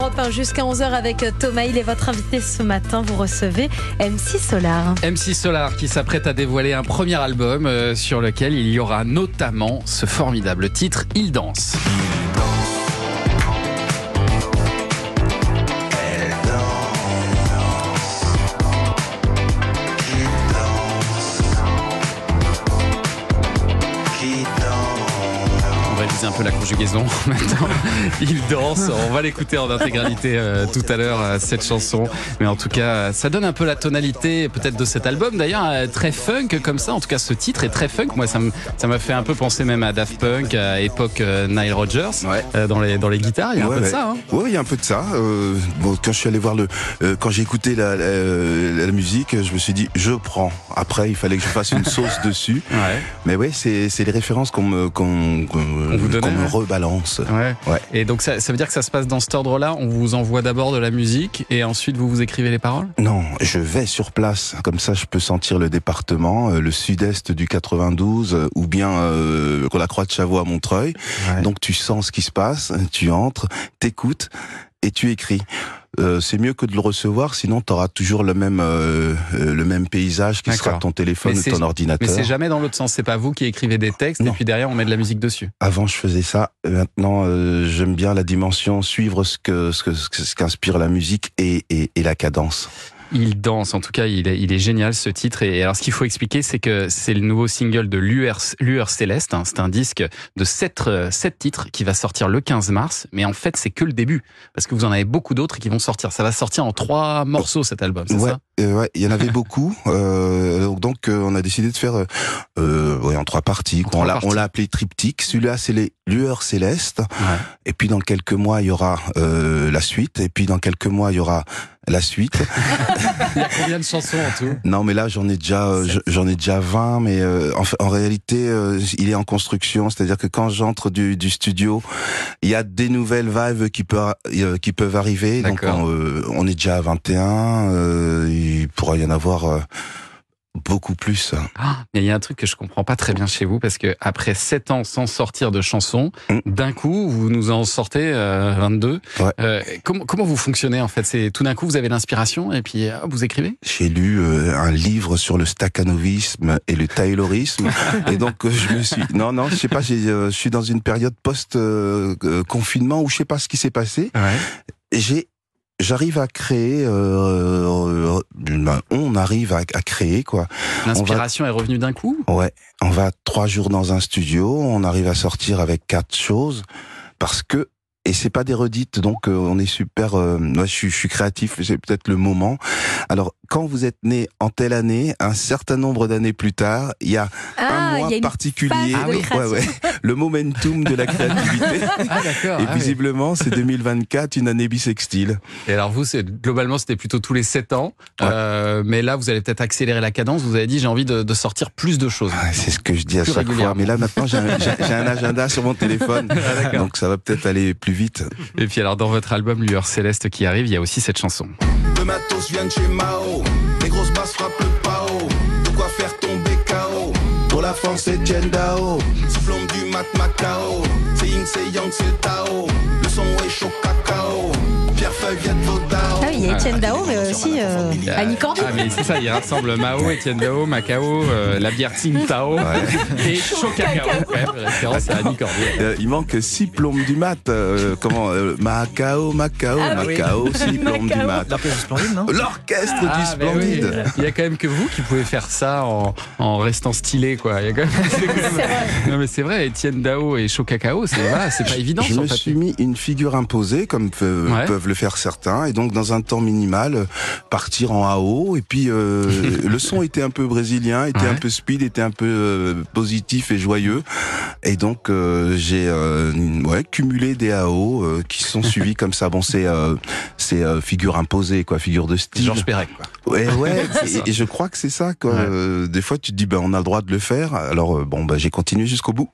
Europe 1 jusqu'à 11h avec Thomas. Il est votre invité ce matin. Vous recevez MC Solar. MC Solar qui s'apprête à dévoiler un premier album euh, sur lequel il y aura notamment ce formidable titre Il danse. Peu la conjugaison maintenant. Il danse. On va l'écouter en intégralité euh, tout à l'heure, euh, cette chanson. Mais en tout cas, ça donne un peu la tonalité peut-être de cet album. D'ailleurs, euh, très funk comme ça. En tout cas, ce titre est très funk. Moi, ça m'a fait un peu penser même à Daft Punk, à époque Nile Rodgers, Ouais. dans, les, dans les guitares. Il y a un Ouais, peu de ça. hein. Ouais, il y a un peu de ça. Bon, quand je suis allé voir le, quand j'ai écouté la, la, la musique, je me suis dit, je prends. Après, il fallait que je fasse une sauce dessus. Mais ouais, c'est, les références qu'on me, On vous donnait, me rebalance. Ouais. Ouais. Et donc, ça, ça veut dire que ça se passe dans cet ordre-là. On vous envoie d'abord de la musique et ensuite vous vous écrivez les paroles? Non, je vais sur place. Comme ça, je peux sentir le département, euh, le sud-est du 92, euh, ou bien euh, la Croix de Chavaux à Montreuil. Donc, tu sens ce qui se passe, tu entres, t'écoutes et tu écris. Euh, c'est mieux que de le recevoir, sinon tu auras toujours le même euh, euh, le même paysage qui sera ton téléphone Mais ou ton Mais ordinateur. c'est jamais dans l'autre sens. C'est pas vous qui écrivez des textes et puis derrière on met de la musique dessus. Avant, je faisais ça. Maintenant, euh, j'aime bien la dimension suivre ce que ce que ce que- ce qu'inspire la musique et, et, et la cadence. Il danse, en tout cas, il est, il est génial ce titre. Et alors, ce qu'il faut expliquer, c'est que c'est le nouveau single de Lueur, Lueur Céleste. hein. C'est un disque de sept, euh, sept titres qui va sortir le 15 mars. Mais en fait, c'est que le début. Parce que vous en avez beaucoup d'autres qui vont sortir. Ça va sortir en trois morceaux, cet album, c'est Ouais, ça? euh, ouais, il y en avait beaucoup. Euh, donc, euh, on a décidé de faire euh, euh, ouais, en trois parties. trois on l'a parties. on l'a appelé triptyque. Celui-là, c'est les lueurs célestes. Ouais. Et puis, dans quelques mois, il y aura euh, la suite. Et puis, dans quelques mois, il y aura la suite. Il y a combien de chansons en tout? Non, mais là, j'en ai déjà, euh, j'en ai déjà 20, mais euh, en, en réalité, euh, il est en construction. C'est-à-dire que quand j'entre du, du studio, il y a des nouvelles vibes qui peuvent, qui peuvent arriver. Donc, on, on est déjà à 21. euh, il pourra y en avoir beaucoup plus. Ah, mais il y a un truc que je comprends pas très bien chez vous parce que après 7 ans sans sortir de chansons, Mm. d'un coup vous nous en sortez euh, 22. Ouais. Euh, comment, comment vous fonctionnez en fait? C'est tout d'un coup vous avez l'inspiration et puis hop, vous écrivez? J'ai lu euh, un livre sur le staccanovisme et le taylorisme, et donc euh, je me suis non non je sais pas euh, je suis dans une période post euh, euh, confinement où je sais pas ce qui s'est passé Ouais. J'ai j'arrive à créer euh, euh, ben, on arrive à, à créer quoi. L'inspiration est revenue d'un coup? Ouais on va trois jours dans un studio on arrive à sortir avec quatre choses parce que et c'est pas des redites donc euh, on est super euh, moi je suis, je suis créatif c'est peut-être le moment. Alors quand vous êtes né en telle année un certain nombre d'années plus tard il y a un mois Ah, a une particulier phase de ouais, création. ouais, le momentum de la créativité Ah et ah, oui. visiblement c'est 2024 une année bisextile Et alors vous, globalement c'était plutôt tous les 7 ans, Ouais. Euh, mais là vous allez peut-être accélérer la cadence. Vous avez dit j'ai envie de, de sortir plus de choses. Ouais, c'est ce que je dis à Plus chaque fois. Mais là, maintenant, j'ai un, un agenda sur mon téléphone. Ah, donc, ça va peut-être aller plus vite. Et puis alors dans votre album Lueur Céleste qui arrive, il y a aussi cette chanson. Le matos vient de chez Mao. Les grosses basses frappent le pao. De quoi faire tomber KO. Pour la France, c'est Dao. Diplôme du mat Macao. C'est Ying, c'est Yang, c'est le Tao. Le son est chaud cacao. Pierre Feuille vient de Vodao. Ah oui, il y a Etienne Dao, mais aussi euh, Annie Cordy. Ah mais c'est ça, il rassemble Mao, Etienne Dao, Macao, euh, la bière Tsingtao et Chocacao. Quand même, référence à Annie Cordier. Il manque six plombes du mat. euh, comment euh, Macao, Macao, Ah oui. Macao, six plombes du mat. L'orchestre splendide, non? L'orchestre Ah, du mais oui. Splendide. Il y a quand même que vous qui pouvez faire ça en, en restant stylé, quoi. Il y a quand même, Non, mais c'est vrai, Etienne Dao et Chocacao, c'est voilà, c'est pas évident Je me le suis mis une figure imposée, comme Ouais. peuvent le faire certains, et donc dans un temps minimal, partir en AO. Et puis euh, le son était un peu brésilien, était Ouais. un peu speed, était un peu euh, positif et joyeux. Et donc euh, j'ai euh, ouais, cumulé des AO euh, qui sont suivis comme ça. Bon, c'est euh, c'est euh, figure imposée, quoi, figure de style. Georges Perec. Ouais, ouais. et, et je crois que c'est ça. Quoi. Ouais. Euh, des fois, tu te dis, ben, on a le droit de le faire. Alors, euh, bon, ben, j'ai continué jusqu'au bout.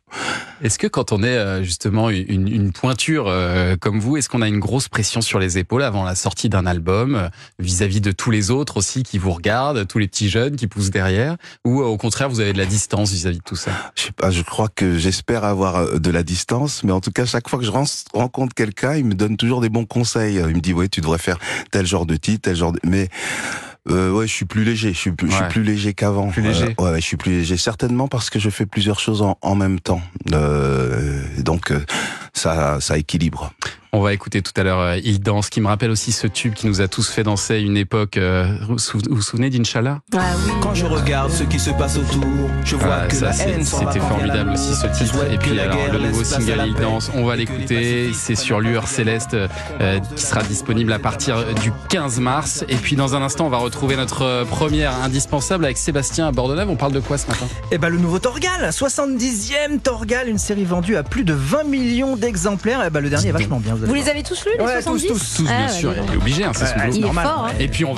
Est-ce que quand on est euh, justement une, une pointure comme vous, est-ce qu'on a une grosse pression sur les épaules avant la sortie d'un album vis-à-vis de tous les autres aussi qui vous regardent, tous les petits jeunes qui poussent derrière, ou au contraire vous avez de la distance vis-à-vis de tout ça? Je sais pas, je crois que j'espère avoir de la distance, mais en tout cas, chaque fois que je ren- rencontre quelqu'un, il me donne toujours des bons conseils. Il me dit, ouais, tu devrais faire tel genre de titre, tel genre de... Mais... Euh, ouais, je suis plus léger. Je suis plus, je suis plus léger qu'avant. Plus léger. Euh, ouais, ouais, je suis plus léger. Certainement parce que je fais plusieurs choses en, en même temps. Euh, donc euh, ça, ça équilibre. On va écouter tout à l'heure euh, Il danse, qui me rappelle aussi ce tube qui nous a tous fait danser à une époque. euh, vous vous vous souvenez d'Inch'Allah Ah oui. Quand je regarde ce qui se passe autour, je vois Ah, que ça, c'était formidable aussi ce titre. Et puis alors le nouveau single Il danse, on va l'écouter. C'est sur Lueur Céleste euh, qui sera disponible à partir du 15 mars. Et puis dans un instant, on va retrouver notre première indispensable avec Sébastien à Bordenave. On parle de quoi ce matin? Eh ben le nouveau Torgal, 70e Torgal, une série vendue à plus de 20 millions d'exemplaires. Eh ben le dernier est vachement bien. Vous allez les avez tous lus, les Ouais, tous, 70 tous, Tous, Ah, bien ouais, sûr, donc. il est obligé, hein, c'est son boulot. Normal. fort, hein. Et puis on va